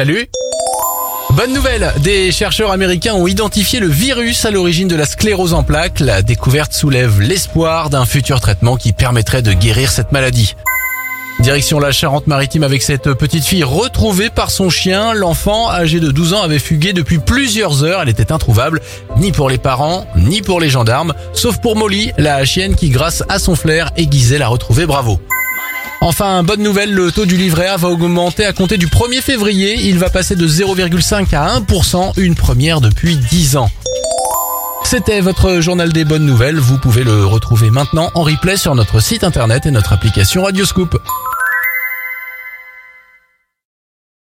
salut Bonne nouvelle, des chercheurs américains ont identifié le virus à l'origine de la sclérose en plaques. La découverte soulève l'espoir d'un futur traitement qui permettrait de guérir cette maladie. Direction la Charente-Maritime avec cette petite fille retrouvée par son chien. L'enfant, âgé de 12 ans, avait fugué depuis plusieurs heures. Elle était introuvable, ni pour les parents, ni pour les gendarmes, sauf pour Molly, la chienne qui, grâce à son flair, aiguisait la retrouver. Bravo. Enfin, bonne nouvelle, le taux du livret A va augmenter à compter du 1er février. Il va passer de 0,5 à 1%, une première depuis 10 ans. C'était votre journal des bonnes nouvelles. Vous pouvez le retrouver maintenant en replay sur notre site internet et notre application Radioscoop.